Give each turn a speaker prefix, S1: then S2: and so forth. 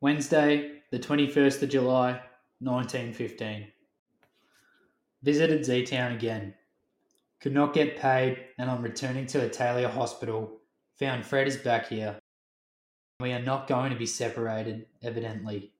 S1: Wednesday, the 21st of July, 1915. Visited Zeitoun again. Could not get paid, and on returning to Italia Hospital, found Fred is back here. We are not going to be separated, evidently.